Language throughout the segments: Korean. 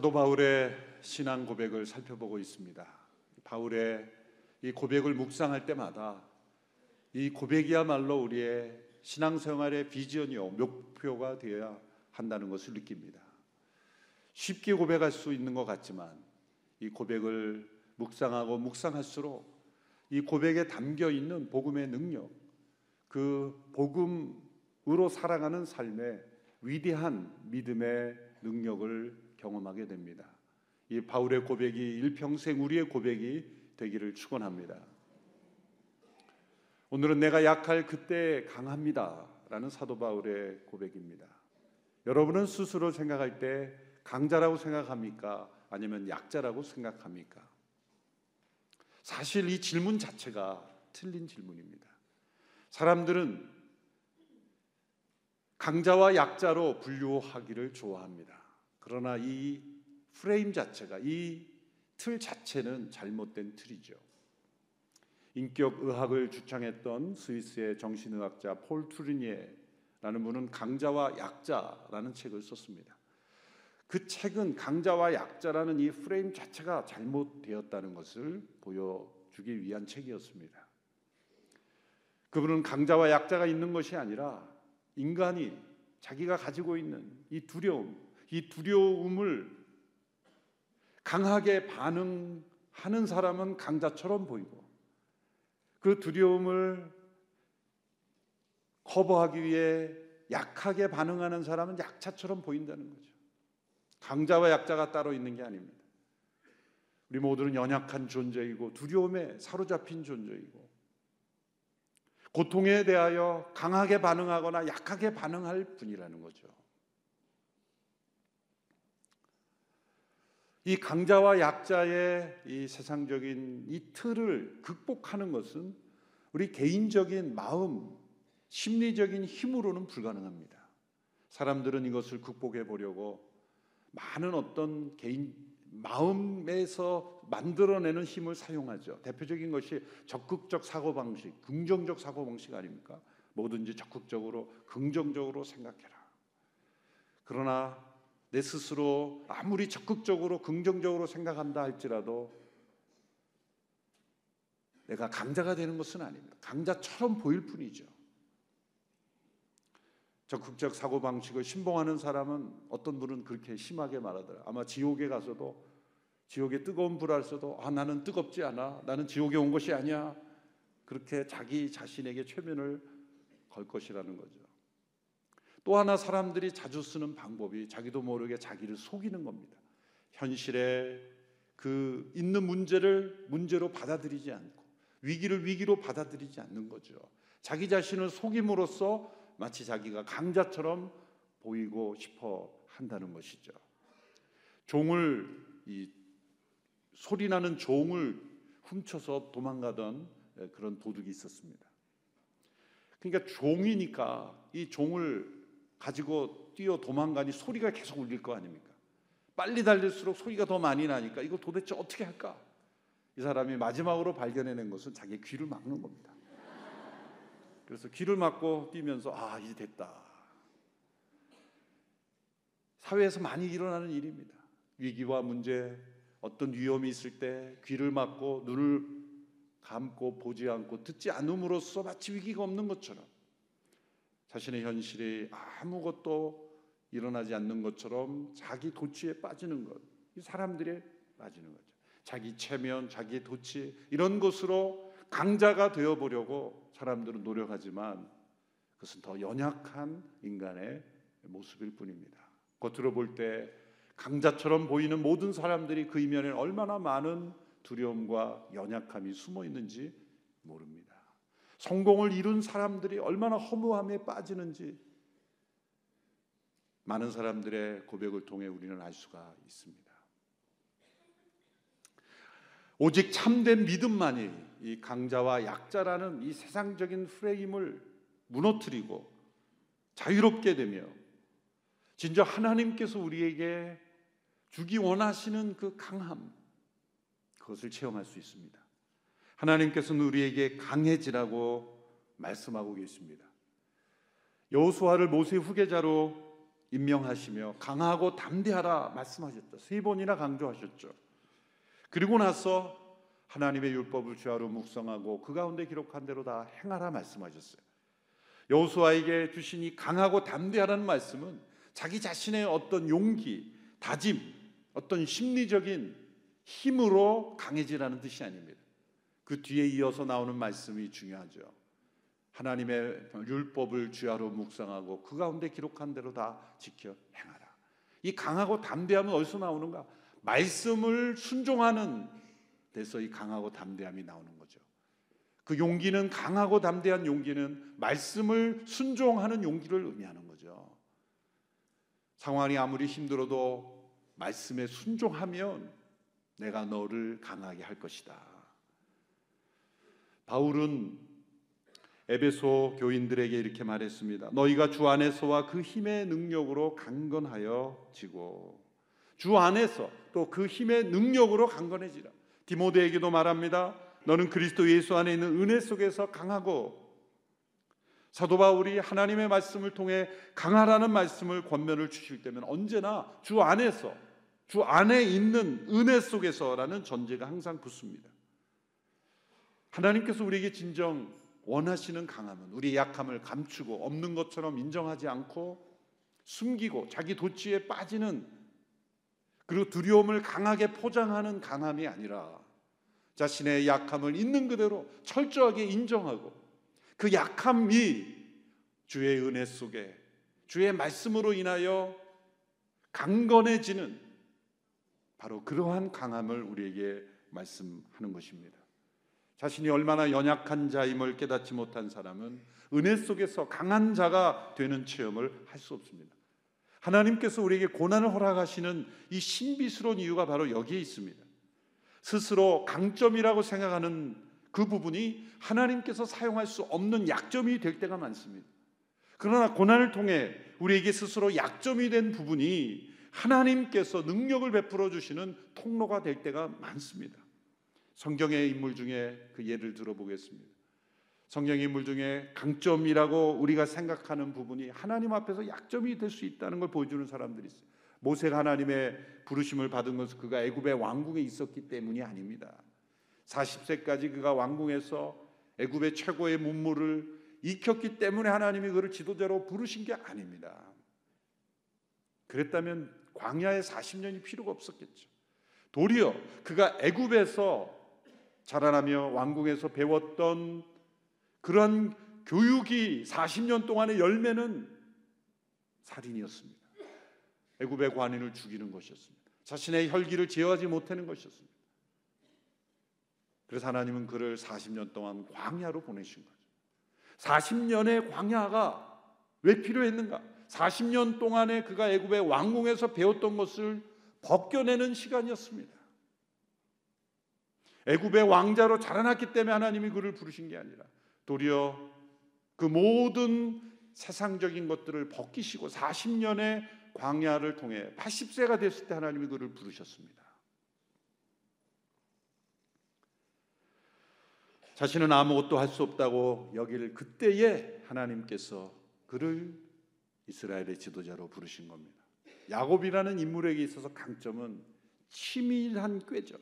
사도 바울의 신앙 고백을 살펴보고 있습니다. 바울의 이 고백을 묵상할 때마다 이 고백이야말로 우리의 신앙생활의 비전이요 목표가 되어야 한다는 것을 느낍니다. 쉽게 고백할 수 있는 것 같지만 이 고백을 묵상하고 묵상할수록 이 고백에 담겨 있는 복음의 능력, 그 복음으로 살아가는 삶의 위대한 믿음의 능력을 경험하게 됩니다. 이 바울의 고백이 일평생 우리의 고백이 되기를 축원합니다. 오늘은 내가 약할 그때 강합니다라는 사도 바울의 고백입니다. 여러분은 스스로 생각할 때 강자라고 생각합니까? 아니면 약자라고 생각합니까? 사실 이 질문 자체가 틀린 질문입니다. 사람들은 강자와 약자로 분류하기를 좋아합니다. 그러나 이 프레임 자체가 이 틀 자체는 잘못된 틀이죠. 인격 의학을 주창했던 스위스의 정신의학자 폴 투르니에라는 분은 강자와 약자라는 책을 썼습니다. 그 책은 강자와 약자라는 이 프레임 자체가 잘못되었다는 것을 보여주기 위한 책이었습니다. 그분은 강자와 약자가 있는 것이 아니라 인간이 자기가 가지고 있는 이 두려움, 이 두려움을 강하게 반응하는 사람은 강자처럼 보이고 그 두려움을 커버하기 위해 약하게 반응하는 사람은 약자처럼 보인다는 거죠. 강자와 약자가 따로 있는 게 아닙니다. 우리 모두는 연약한 존재이고 두려움에 사로잡힌 존재이고 고통에 대하여 강하게 반응하거나 약하게 반응할 뿐이라는 거죠. 이 강자와 약자의 이 세상적인 이 틀을 극복하는 것은 우리 개인적인 마음, 심리적인 힘으로는 불가능합니다. 사람들은 이것을 극복해 보려고 많은 어떤 개인 마음에서 만들어내는 힘을 사용하죠. 대표적인 것이 적극적 사고 방식, 긍정적 사고 방식 아닙니까? 뭐든지 적극적으로 긍정적으로 생각해라. 그러나 내 스스로 아무리 적극적으로 긍정적으로 생각한다 할지라도 내가 강자가 되는 것은 아닙니다. 강자처럼 보일 뿐이죠. 적극적 사고 방식을 신봉하는 사람은 어떤 분은 그렇게 심하게 말하더라. 아마 지옥에 가서도 지옥에 뜨거운 불 알서도 아 나는 뜨겁지 않아. 나는 지옥에 온 것이 아니야. 그렇게 자기 자신에게 최면을 걸 것이라는 거죠. 또 하나 사람들이 자주 쓰는 방법이 자기도 모르게 자기를 속이는 겁니다. 현실에 그 있는 문제를 문제로 받아들이지 않고 위기를 위기로 받아들이지 않는 거죠. 자기 자신을 속임으로써 마치 자기가 강자처럼 보이고 싶어 한다는 것이죠. 종을 이 소리 나는 종을 훔쳐서 도망가던 그런 도둑이 있었습니다. 그러니까 종이니까 이 종을 가지고 뛰어 도망가니 소리가 계속 울릴 거 아닙니까? 빨리 달릴수록 소리가 더 많이 나니까 이거 도대체 어떻게 할까? 이 사람이 마지막으로 발견해낸 것은 자기 귀를 막는 겁니다. 그래서 귀를 막고 뛰면서 아 이제 됐다. 사회에서 많이 일어나는 일입니다. 위기와 문제, 어떤 위험이 있을 때 귀를 막고 눈을 감고 보지 않고 듣지 않음으로써 마치 위기가 없는 것처럼 자신의 현실이 아무것도 일어나지 않는 것처럼 자기 도취에 빠지는 것. 이 사람들이 빠지는 거죠. 자기 체면, 자기 도취 이런 것으로 강자가 되어 보려고 사람들은 노력하지만 그것은 더 연약한 인간의 모습일 뿐입니다. 겉으로 볼 때 강자처럼 보이는 모든 사람들이 그 이면에 얼마나 많은 두려움과 연약함이 숨어 있는지 모릅니다. 성공을 이룬 사람들이 얼마나 허무함에 빠지는지 많은 사람들의 고백을 통해 우리는 알 수가 있습니다. 오직 참된 믿음만이 이 강자와 약자라는 이 세상적인 프레임을 무너뜨리고 자유롭게 되며 진짜 하나님께서 우리에게 주기 원하시는 그 강함 그것을 체험할 수 있습니다. 하나님께서는 우리에게 강해지라고 말씀하고 계십니다. 여호수아를 모세 후계자로 임명하시며 강하고 담대하라 말씀하셨죠. 세 번이나 강조하셨죠. 그리고 나서 하나님의 율법을 주하로 묵상하고 그 가운데 기록한 대로 다 행하라 말씀하셨어요. 여호수아에게 주신 이 강하고 담대하라는 말씀은 자기 자신의 어떤 용기, 다짐, 어떤 심리적인 힘으로 강해지라는 뜻이 아닙니다. 그 뒤에 이어서 나오는 말씀이 중요하죠. 하나님의 율법을 주야로 묵상하고 그 가운데 기록한 대로 다 지켜 행하라. 이 강하고 담대함은 어디서 나오는가? 말씀을 순종하는 데서 이 강하고 담대함이 나오는 거죠. 그 용기는 강하고 담대한 용기는 말씀을 순종하는 용기를 의미하는 거죠. 상황이 아무리 힘들어도 말씀에 순종하면 내가 너를 강하게 할 것이다. 바울은 에베소 교인들에게 이렇게 말했습니다. 너희가 주 안에서와 그 힘의 능력으로 강건하여 지고 주 안에서 또 그 힘의 능력으로 강건해지라. 디모데에게도 말합니다. 너는 그리스도 예수 안에 있는 은혜 속에서 강하고 사도 바울이 하나님의 말씀을 통해 강하라는 말씀을 권면을 주실 때면 언제나 주 안에서 주 안에 있는 은혜 속에서라는 전제가 항상 붙습니다. 하나님께서 우리에게 진정 원하시는 강함은 우리의 약함을 감추고 없는 것처럼 인정하지 않고 숨기고 자기 도취에 빠지는 그리고 두려움을 강하게 포장하는 강함이 아니라 자신의 약함을 있는 그대로 철저하게 인정하고 그 약함이 주의 은혜 속에 주의 말씀으로 인하여 강건해지는 바로 그러한 강함을 우리에게 말씀하는 것입니다. 자신이 얼마나 연약한 자임을 깨닫지 못한 사람은 은혜 속에서 강한 자가 되는 체험을 할 수 없습니다. 하나님께서 우리에게 고난을 허락하시는 이 신비스러운 이유가 바로 여기에 있습니다. 스스로 강점이라고 생각하는 그 부분이 하나님께서 사용할 수 없는 약점이 될 때가 많습니다. 그러나 고난을 통해 우리에게 스스로 약점이 된 부분이 하나님께서 능력을 베풀어 주시는 통로가 될 때가 많습니다. 성경의 인물 중에 그 예를 들어보겠습니다. 성경의 인물 중에 강점이라고 우리가 생각하는 부분이 하나님 앞에서 약점이 될 수 있다는 걸 보여주는 사람들이 있어요. 모세가 하나님의 부르심을 받은 것은 그가 애굽의 왕궁에 있었기 때문이 아닙니다. 40세까지 그가 왕궁에서 애굽의 최고의 문물을 익혔기 때문에 하나님이 그를 지도자로 부르신 게 아닙니다. 그랬다면 광야에 40년이 필요가 없었겠죠. 도리어 그가 애굽에서 자라나며 왕궁에서 배웠던 그런 교육이 40년 동안의 열매는 살인이었습니다. 애굽의 관인을 죽이는 것이었습니다. 자신의 혈기를 제어하지 못하는 것이었습니다. 그래서 하나님은 그를 40년 동안 광야로 보내신 거죠. 40년의 광야가 왜 필요했는가? 40년 동안에 그가 애굽의 왕궁에서 배웠던 것을 벗겨내는 시간이었습니다. 애굽의 왕자로 자라났기 때문에 하나님이 그를 부르신 게 아니라 도리어 그 모든 세상적인 것들을 벗기시고 40년의 광야를 통해 80세가 됐을 때 하나님이 그를 부르셨습니다. 자신은 아무것도 할 수 없다고 여길 그때에 하나님께서 그를 이스라엘의 지도자로 부르신 겁니다. 야곱이라는 인물에게 있어서 강점은 치밀한 꾀죠.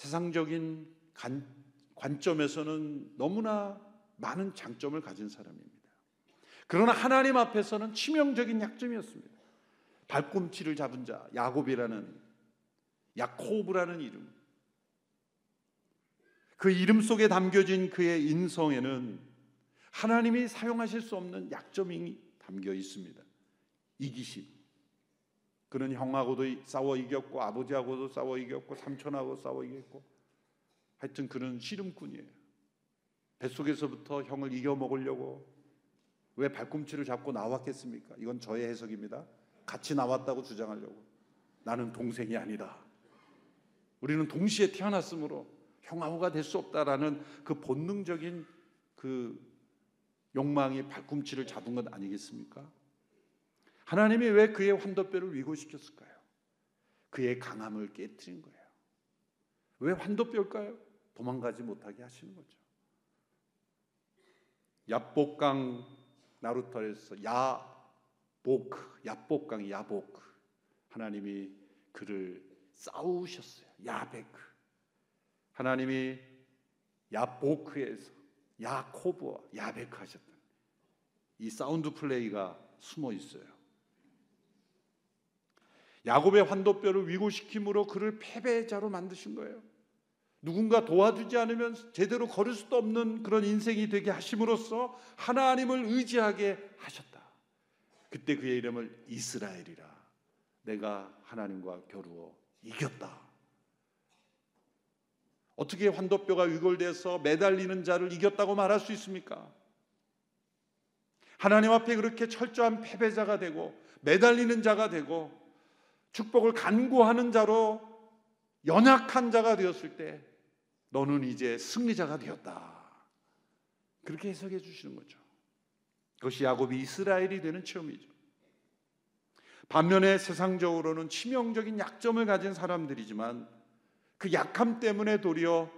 세상적인 관, 관점에서는 너무나 많은 장점을 가진 사람입니다. 그러나 하나님 앞에서는 치명적인 약점이었습니다. 발꿈치를 잡은 자 야곱이라는 야코브라는 이름. 그 이름 속에 담겨진 그의 인성에는 하나님이 사용하실 수 없는 약점이 담겨 있습니다. 이기심. 그는 형하고도 싸워 이겼고 아버지하고도 싸워 이겼고 삼촌하고 싸워 이겼고 하여튼 그는 씨름꾼이에요. 뱃속에서부터 형을 이겨 먹으려고 왜 발꿈치를 잡고 나왔겠습니까? 이건 저의 해석입니다. 같이 나왔다고 주장하려고. 나는 동생이 아니다. 우리는 동시에 태어났으므로 형하고가 될 수 없다라는 그 본능적인 그 욕망이 발꿈치를 잡은 것 아니겠습니까? 하나님이 왜 그의 환도뼈를 위고시켰을까요? 그의 강함을 깨뜨린 거예요. 왜 환도뼈일까요? 도망가지 못하게 하시는 거죠. 야복강 나루터에서 야 보크, 야복강 야보크 하나님이 그를 싸우셨어요. 야베크 하나님이 야보크에서 야코브와 야베크 하셨다. 이 sound play가 숨어 있어요. 야곱의 환도뼈를 위고시킴으로 그를 패배자로 만드신 거예요. 누군가 도와주지 않으면 제대로 걸을 수도 없는 그런 인생이 되게 하심으로써 하나님을 의지하게 하셨다. 그때 그의 이름을 이스라엘이라. 내가 하나님과 겨루어 이겼다. 어떻게 환도뼈가 위골돼서 매달리는 자를 이겼다고 말할 수 있습니까? 하나님 앞에 그렇게 철저한 패배자가 되고 매달리는 자가 되고 축복을 간구하는 자로 연약한 자가 되었을 때 너는 이제 승리자가 되었다. 그렇게 해석해 주시는 거죠. 그것이 야곱이 이스라엘이 되는 체험이죠. 반면에 세상적으로는 치명적인 약점을 가진 사람들이지만 그 약함 때문에 도리어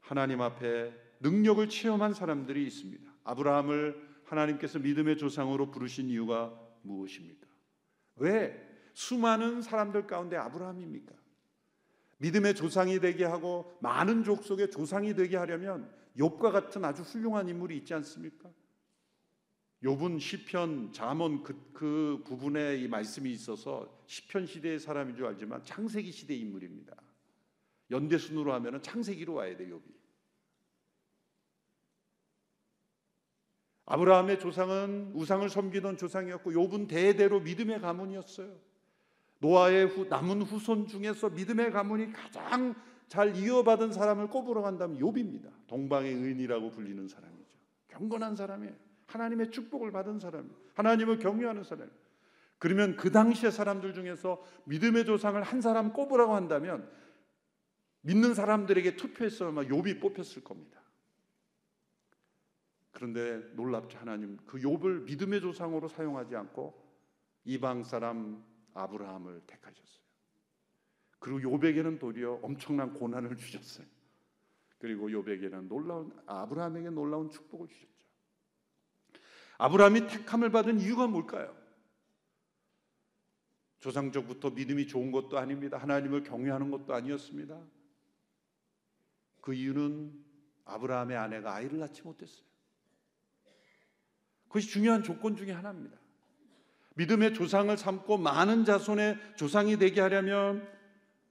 하나님 앞에 능력을 체험한 사람들이 있습니다. 아브라함을 하나님께서 믿음의 조상으로 부르신 이유가 무엇입니까? 왜 수많은 사람들 가운데 아브라함입니까? 믿음의 조상이 되게 하고 많은 족속의 조상이 되게 하려면 욥과 같은 아주 훌륭한 인물이 있지 않습니까? 욥은 시편 잠언 그, 그 부분에 이 말씀이 있어서 시편 시대의 사람인 줄 알지만 창세기 시대 인물입니다. 연대 순으로 하면은 창세기로 와야 돼 욥이. 아브라함의 조상은 우상을 섬기던 조상이었고 욥은 대대로 믿음의 가문이었어요. 노아의 후, 남은 후손 중에서 믿음의 가문이 가장 잘 이어받은 사람을 꼽으러 간다면 욥입니다. 동방의 의인이라고 불리는 사람이죠. 경건한 사람이에요. 하나님의 축복을 받은 사람, 하나님을 경외하는 사람. 그러면 그 당시의 사람들 중에서 믿음의 조상을 한 사람 꼽으라고 한다면 믿는 사람들에게 투표해서 아마 욥이 뽑혔을 겁니다. 그런데 놀랍지 하나님 그 욥을 믿음의 조상으로 사용하지 않고 이방 사람 아브라함을 택하셨어요. 그리고 욥에게는 도리어 엄청난 고난을 주셨어요. 그리고 욥에게는 놀라운 아브라함에게 놀라운 축복을 주셨죠. 아브라함이 택함을 받은 이유가 뭘까요? 조상적부터 믿음이 좋은 것도 아닙니다. 하나님을 경외하는 것도 아니었습니다. 그 이유는 아브라함의 아내가 아이를 낳지 못했어요. 그것이 중요한 조건 중에 하나입니다. 믿음의 조상을 삼고 많은 자손의 조상이 되게 하려면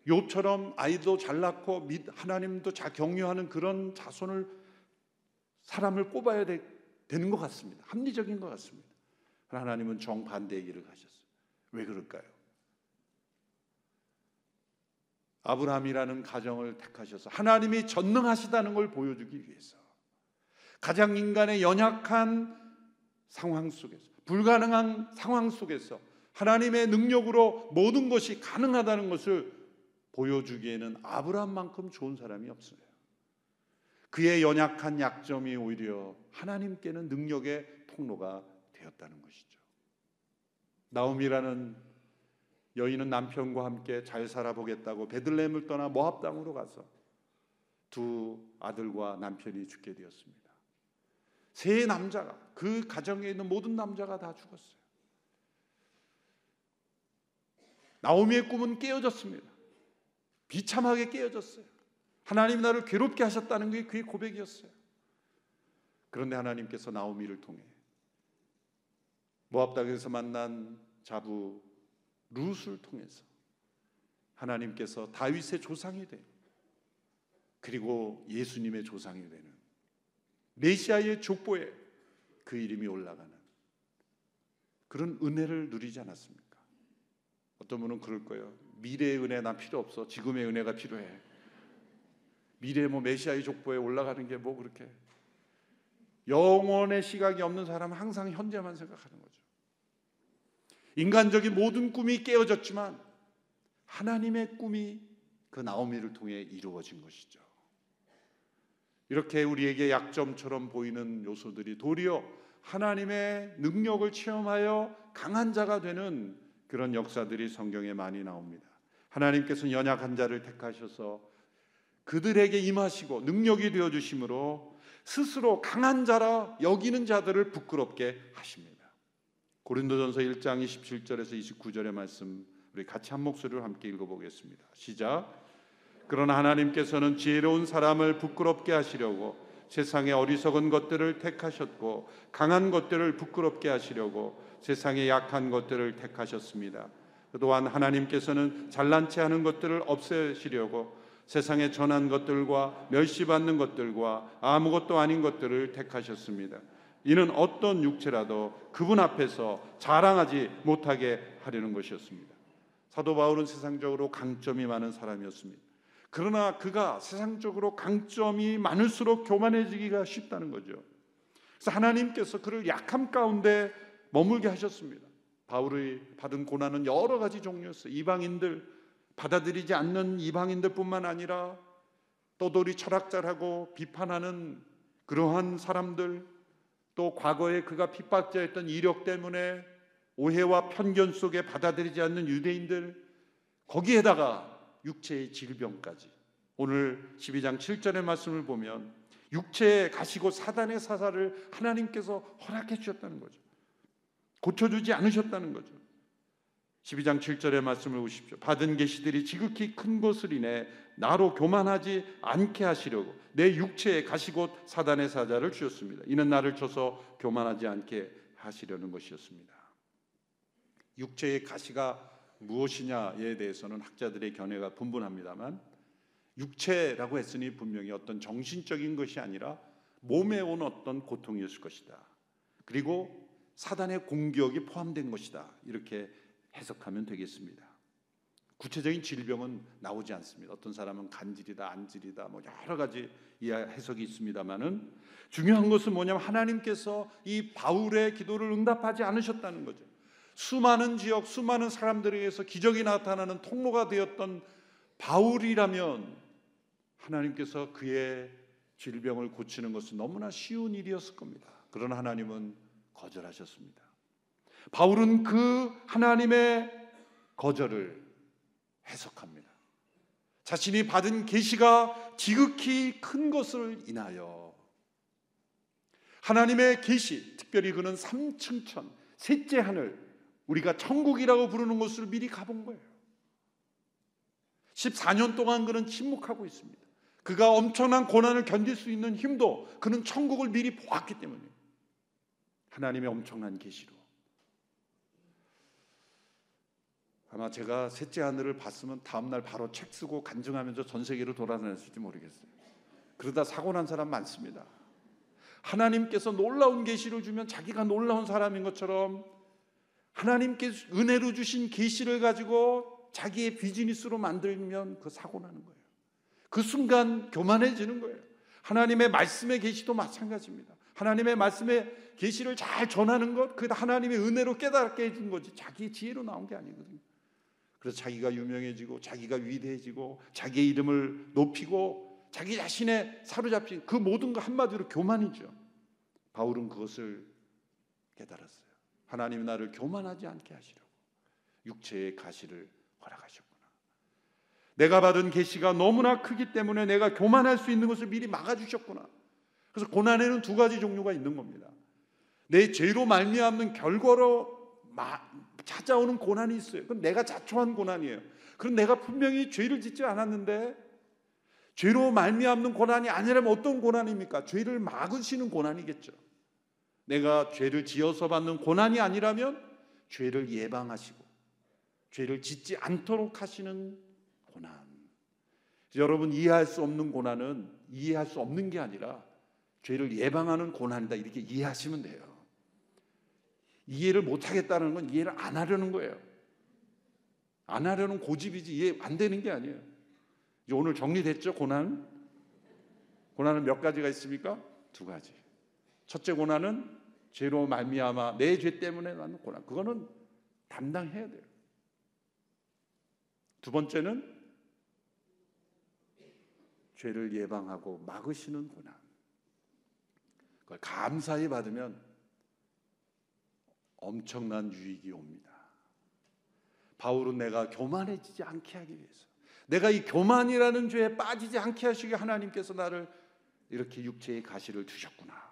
욥처럼 아이도 잘 낳고 하나님도 잘 경유하는 그런 자손을 사람을 꼽아야 되, 되는 것 같습니다. 합리적인 것 같습니다. 하나님은 정반대의 길을 가셨어요. 왜 그럴까요? 아브라함이라는 가정을 택하셔서 하나님이 전능하시다는 걸 보여주기 위해서 가장 인간의 연약한 상황 속에서 불가능한 상황 속에서 하나님의 능력으로 모든 것이 가능하다는 것을 보여주기에는 아브라함만큼 좋은 사람이 없어요. 그의 연약한 약점이 오히려 하나님께는 능력의 통로가 되었다는 것이죠. 나옴이라는 여인은 남편과 함께 잘 살아보겠다고 베들레헴을 떠나 모압 땅으로 가서 두 아들과 남편이 죽게 되었습니다. 세 남자가 그 가정에 있는 모든 남자가 다 죽었어요. 나오미의 꿈은 깨어졌습니다. 비참하게 깨어졌어요. 하나님 나를 괴롭게 하셨다는 게 그의 고백이었어요. 그런데 하나님께서 나오미를 통해 모압 땅에서 만난 자부 룻을 통해서 하나님께서 다윗의 조상이 되 그리고 예수님의 조상이 되는 메시아의 족보에 그 이름이 올라가는 그런 은혜를 누리지 않았습니까? 어떤 분은 그럴 거예요. 미래의 은혜 난 필요 없어. 지금의 은혜가 필요해. 미래 뭐 메시아의 족보에 올라가는 게 뭐 그렇게 영원의 시각이 없는 사람은 항상 현재만 생각하는 거죠. 인간적인 모든 꿈이 깨어졌지만 하나님의 꿈이 그 나오미를 통해 이루어진 것이죠. 이렇게 우리에게 약점처럼 보이는 요소들이 도리어 하나님의 능력을 체험하여 강한 자가 되는 그런 역사들이 성경에 많이 나옵니다. 하나님께서는 연약한 자를 택하셔서 그들에게 임하시고 능력이 되어 주심으로 스스로 강한 자라 여기는 자들을 부끄럽게 하십니다. 고린도전서 1장 27절에서 29절의 말씀 우리 같이 한 목소리로 함께 읽어 보겠습니다. 시작. 그러나 하나님께서는 지혜로운 사람을 부끄럽게 하시려고 세상의 어리석은 것들을 택하셨고 강한 것들을 부끄럽게 하시려고 세상의 약한 것들을 택하셨습니다. 또한 하나님께서는 잘난 체 하는 것들을 없애시려고 세상에 전한 것들과 멸시받는 것들과 아무것도 아닌 것들을 택하셨습니다. 이는 어떤 육체라도 그분 앞에서 자랑하지 못하게 하려는 것이었습니다. 사도 바울은 세상적으로 강점이 많은 사람이었습니다. 그러나 그가 세상적으로 강점이 많을수록 교만해지기가 쉽다는 거죠. 그래서 하나님께서 그를 약함 가운데 머물게 하셨습니다. 바울이 받은 고난은 여러 가지 종류였어요. 이방인들 받아들이지 않는 이방인들뿐만 아니라 떠돌이 철학자라고 비판하는 그러한 사람들 또 과거에 그가 핍박자였던 이력 때문에 오해와 편견 속에 받아들이지 않는 유대인들 거기에다가 육체의 질병까지 오늘 12장 7절의 말씀을 보면 육체에 가시고 사단의 사사를 하나님께서 허락해 주셨다는 거죠. 고쳐주지 않으셨다는 거죠. 12장 7절의 말씀을 보십시오. 받은 계시들이 지극히 큰 것을 인해 나로 교만하지 않게 하시려고 내 육체에 가시고 사단의 사자를 주셨습니다. 이는 나를 쳐서 교만하지 않게 하시려는 것이었습니다. 육체의 가시가 무엇이냐에 대해서는 학자들의 견해가 분분합니다만 육체라고 했으니 분명히 어떤 정신적인 것이 아니라 몸에 온 어떤 고통이었을 것이다. 그리고 사단의 공격이 포함된 것이다. 이렇게 해석하면 되겠습니다. 구체적인 질병은 나오지 않습니다. 어떤 사람은 간질이다, 안질이다, 뭐 여러 가지 해석이 있습니다만은 중요한 것은 뭐냐면 하나님께서 이 바울의 기도를 응답하지 않으셨다는 거죠. 수많은 지역, 수많은 사람들에 의해서 기적이 나타나는 통로가 되었던 바울이라면 하나님께서 그의 질병을 고치는 것은 너무나 쉬운 일이었을 겁니다. 그러나 하나님은 거절하셨습니다. 바울은 그 하나님의 거절을 해석합니다. 자신이 받은 계시가 지극히 큰 것을 인하여 하나님의 계시, 특별히 그는 삼층천, 셋째 하늘, 우리가 천국이라고 부르는 곳을 미리 가본 거예요. 14년 동안 그는 침묵하고 있습니다. 그가 엄청난 고난을 견딜 수 있는 힘도 그는 천국을 미리 보았기 때문에 하나님의 엄청난 계시로 아마 제가 셋째 하늘을 봤으면 다음 날 바로 책 쓰고 간증하면서 전 세계로 돌아다녔을지 모르겠어요. 그러다 사고 난 사람 많습니다. 하나님께서 놀라운 계시를 주면 자기가 놀라운 사람인 것처럼 하나님께 은혜로 주신 계시를 가지고 자기의 비즈니스로 만들면 그 사고 나는 거예요. 그 순간 교만해지는 거예요. 하나님의 말씀의 계시도 마찬가지입니다. 하나님의 말씀의 계시를 잘 전하는 것, 그 하나님의 은혜로 깨닫게 해준 거지 자기의 지혜로 나온 게 아니거든요. 그래서 자기가 유명해지고 자기가 위대해지고 자기의 이름을 높이고 자기 자신의 사로잡힌 그 모든 거 한마디로 교만이죠. 바울은 그것을 깨달았어요. 하나님이 나를 교만하지 않게 하시려고 육체의 가시를 허락하셨구나. 내가 받은 계시가 너무나 크기 때문에 내가 교만할 수 있는 것을 미리 막아 주셨구나. 그래서 고난에는 두 가지 종류가 있는 겁니다. 내 죄로 말미암는 결과로 찾아오는 고난이 있어요. 그건 내가 자초한 고난이에요. 그럼 내가 분명히 죄를 짓지 않았는데 죄로 말미암는 고난이 아니라면 어떤 고난입니까? 죄를 막으시는 고난이겠죠. 내가 죄를 지어서 받는 고난이 아니라면 죄를 예방하시고 죄를 짓지 않도록 하시는 고난. 여러분 이해할 수 없는 고난은 이해할 수 없는 게 아니라 죄를 예방하는 고난이다 이렇게 이해하시면 돼요. 이해를 못 하겠다는 건 이해를 안 하려는 거예요. 안 하려는 고집이지 이해 안 되는 게 아니에요. 오늘 정리됐죠? 고난? 고난은 몇 가지가 있습니까? 두 가지. 첫째 고난은 죄로 말미암아 내 죄 때문에 나는 고난. 그거는 담당해야 돼요. 두 번째는 죄를 예방하고 막으시는 고난. 그걸 감사히 받으면 엄청난 유익이 옵니다. 바울은 내가 교만해지지 않게 하기 위해서 내가 이 교만이라는 죄에 빠지지 않게 하시기 하나님께서 나를 이렇게 육체의 가시를 두셨구나.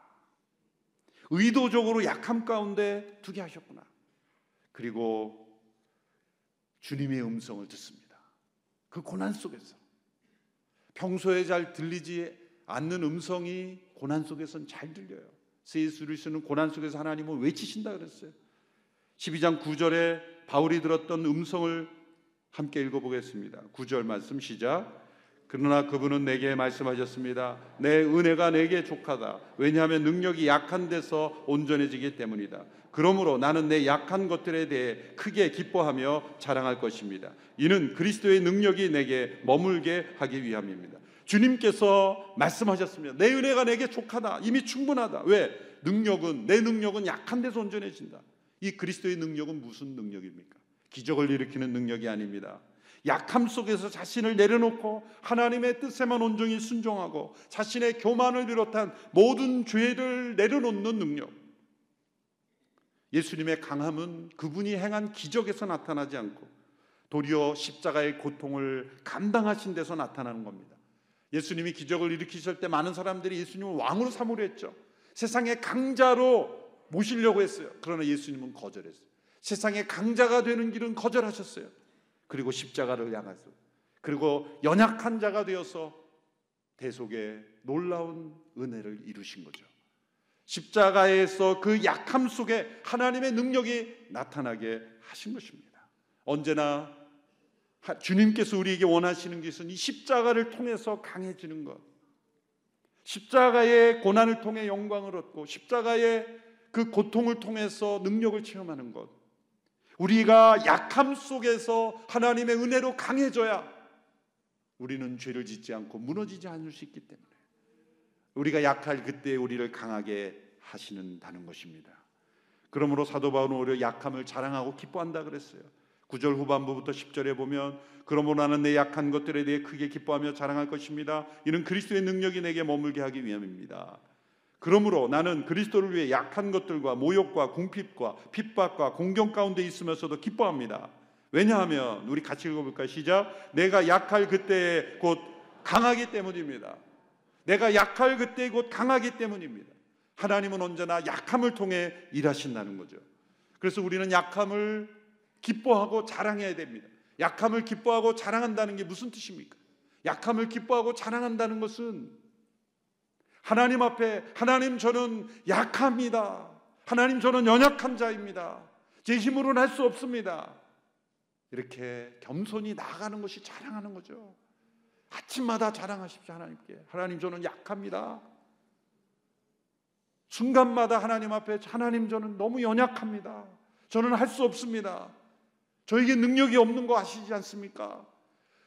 의도적으로 약함 가운데 두게 하셨구나. 그리고 주님의 음성을 듣습니다. 그 고난 속에서 평소에 잘 들리지 않는 음성이 고난 속에선 잘 들려요. 세수를 쓰는 고난 속에서 하나님은 외치신다 그랬어요. 12장 9절에 바울이 들었던 음성을 함께 읽어보겠습니다. 9절 말씀 시작. 그러나 그분은 내게 말씀하셨습니다. 내 은혜가 내게 족하다. 왜냐하면 능력이 약한 데서 온전해지기 때문이다. 그러므로 나는 내 약한 것들에 대해 크게 기뻐하며 자랑할 것입니다. 이는 그리스도의 능력이 내게 머물게 하기 위함입니다. 주님께서 말씀하셨습니다. 내 은혜가 내게 족하다. 이미 충분하다. 왜? 능력은 내 능력은 약한 데서 온전해진다. 이 그리스도의 능력은 무슨 능력입니까? 기적을 일으키는 능력이 아닙니다. 약함 속에서 자신을 내려놓고 하나님의 뜻에만 온전히 순종하고 자신의 교만을 비롯한 모든 죄를 내려놓는 능력. 예수님의 강함은 그분이 행한 기적에서 나타나지 않고 도리어 십자가의 고통을 감당하신 데서 나타나는 겁니다. 예수님이 기적을 일으키실 때 많은 사람들이 예수님을 왕으로 삼으려 했죠. 세상의 강자로 모시려고 했어요. 그러나 예수님은 거절했어요. 세상의 강자가 되는 길은 거절하셨어요. 그리고 십자가를 향해서 그리고 연약한 자가 되어서 대속의 놀라운 은혜를 이루신 거죠. 십자가에서 그 약함 속에 하나님의 능력이 나타나게 하신 것입니다. 언제나 주님께서 우리에게 원하시는 것은 이 십자가를 통해서 강해지는 것. 십자가의 고난을 통해 영광을 얻고 십자가의 그 고통을 통해서 능력을 체험하는 것. 우리가 약함 속에서 하나님의 은혜로 강해져야 우리는 죄를 짓지 않고 무너지지 않을 수 있기 때문에 우리가 약할 그때 우리를 강하게 하시는다는 것입니다. 그러므로 사도 바울은 오히려 약함을 자랑하고 기뻐한다 그랬어요. 9절 후반부부터 10절에 보면 그러므로 나는 내 약한 것들에 대해 크게 기뻐하며 자랑할 것입니다. 이는 그리스도의 능력이 내게 머물게 하기 위함입니다. 그러므로 나는 그리스도를 위해 약한 것들과 모욕과 궁핍과 핍박과 공경 가운데 있으면서도 기뻐합니다. 왜냐하면 우리 같이 읽어볼까요? 시작. 내가 약할 그때 곧 강하기 때문입니다. 내가 약할 그때 곧 강하기 때문입니다. 하나님은 언제나 약함을 통해 일하신다는 거죠. 그래서 우리는 약함을 기뻐하고 자랑해야 됩니다. 약함을 기뻐하고 자랑한다는 게 무슨 뜻입니까? 약함을 기뻐하고 자랑한다는 것은 하나님 앞에 하나님 저는 약합니다. 하나님 저는 연약한 자입니다. 제 힘으로는 할 수 없습니다. 이렇게 겸손히 나아가는 것이 자랑하는 거죠. 아침마다 자랑하십시오 하나님께. 하나님 저는 약합니다. 순간마다 하나님 앞에 하나님 저는 너무 연약합니다. 저는 할 수 없습니다. 저에게 능력이 없는 거 아시지 않습니까?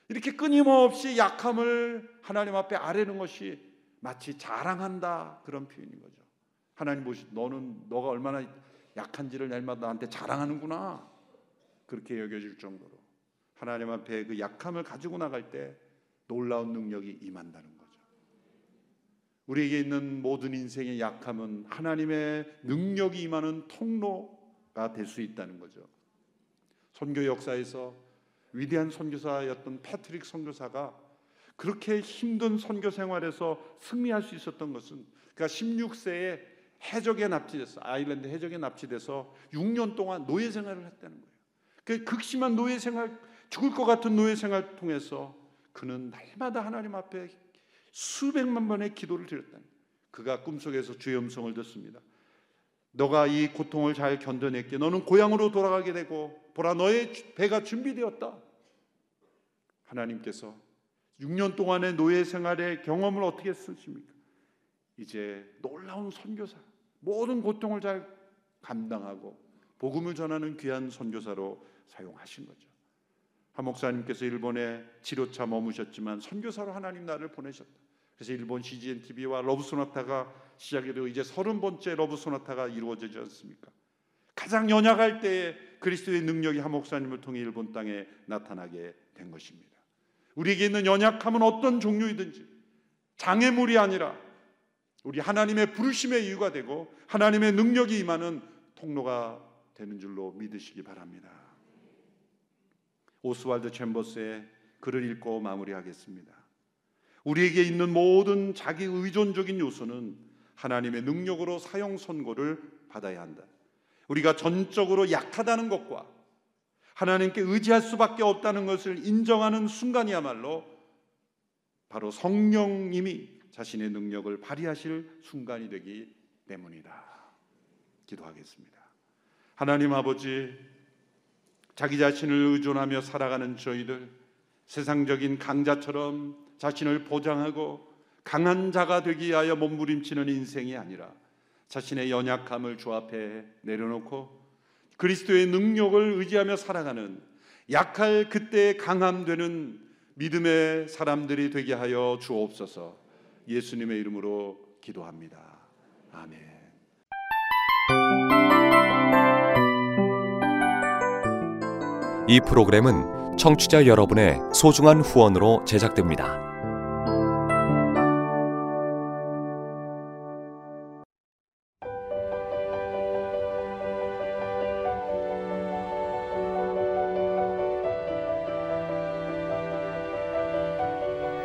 이렇게 끊임없이 약함을 하나님 앞에 아뢰는 것이 마치 자랑한다 그런 표현인 거죠. 하나님 보시 너는 너가 얼마나 약한지를 날마다 나한테 자랑하는구나 그렇게 여겨질 정도로 하나님 앞에 그 약함을 가지고 나갈 때 놀라운 능력이 임한다는 거죠. 우리에게 있는 모든 인생의 약함은 하나님의 능력이 임하는 통로가 될 수 있다는 거죠. 선교 역사에서 위대한 선교사였던 패트릭 선교사가 그렇게 힘든 선교 생활에서 승리할 수 있었던 것은 그러니까 16세에 해적에 납치돼서 아일랜드 해적에 납치돼서 6년 동안 노예 생활을 했다는 거예요. 그 극심한 노예 생활, 죽을 것 같은 노예 생활 통해서 그는 날마다 하나님 앞에 수백만 번의 기도를 거예요. 그가 꿈속에서 주의 음성을 듣습니다. 너가 이 고통을 잘 견뎌냈기에 너는 고향으로 돌아가게 되고 보라 너의 배가 준비되었다. 하나님께서 6년 동안의 노예 생활의 경험을 어떻게 쓰십니까? 이제 놀라운 선교사, 모든 고통을 잘 감당하고 복음을 전하는 귀한 선교사로 사용하신 거죠. 한 목사님께서 일본에 치료차 머무셨지만 선교사로 하나님 나를 보내셨다. 그래서 일본 CGN TV와 러브 소나타가 시작이 되고 이제 서른 번째 러브 소나타가 이루어지지 않습니까? 가장 연약할 때에 그리스도의 능력이 한 목사님을 통해 일본 땅에 나타나게 된 것입니다. 우리에게 있는 연약함은 어떤 종류이든지 장애물이 아니라 우리 하나님의 부르심의 이유가 되고 하나님의 능력이 임하는 통로가 되는 줄로 믿으시기 바랍니다. 오스왈드 챔버스의 글을 읽고 마무리하겠습니다. 우리에게 있는 모든 자기 의존적인 요소는 하나님의 능력으로 사용 선고를 받아야 한다. 우리가 전적으로 약하다는 것과 하나님께 의지할 수밖에 없다는 것을 인정하는 순간이야말로 바로 성령님이 자신의 능력을 발휘하실 순간이 되기 때문이다. 기도하겠습니다. 하나님 아버지, 자기 자신을 의존하며 살아가는 저희들, 세상적인 강자처럼 자신을 보장하고 강한 자가 되기 위하여 몸부림치는 인생이 아니라 자신의 연약함을 주 앞에 내려놓고 그리스도의 능력을 의지하며 살아가는 약할 그때 강함되는 믿음의 사람들이 되게 하여 주옵소서 예수님의 이름으로 기도합니다. 아멘. 이 프로그램은 청취자 여러분의 소중한 후원으로 제작됩니다.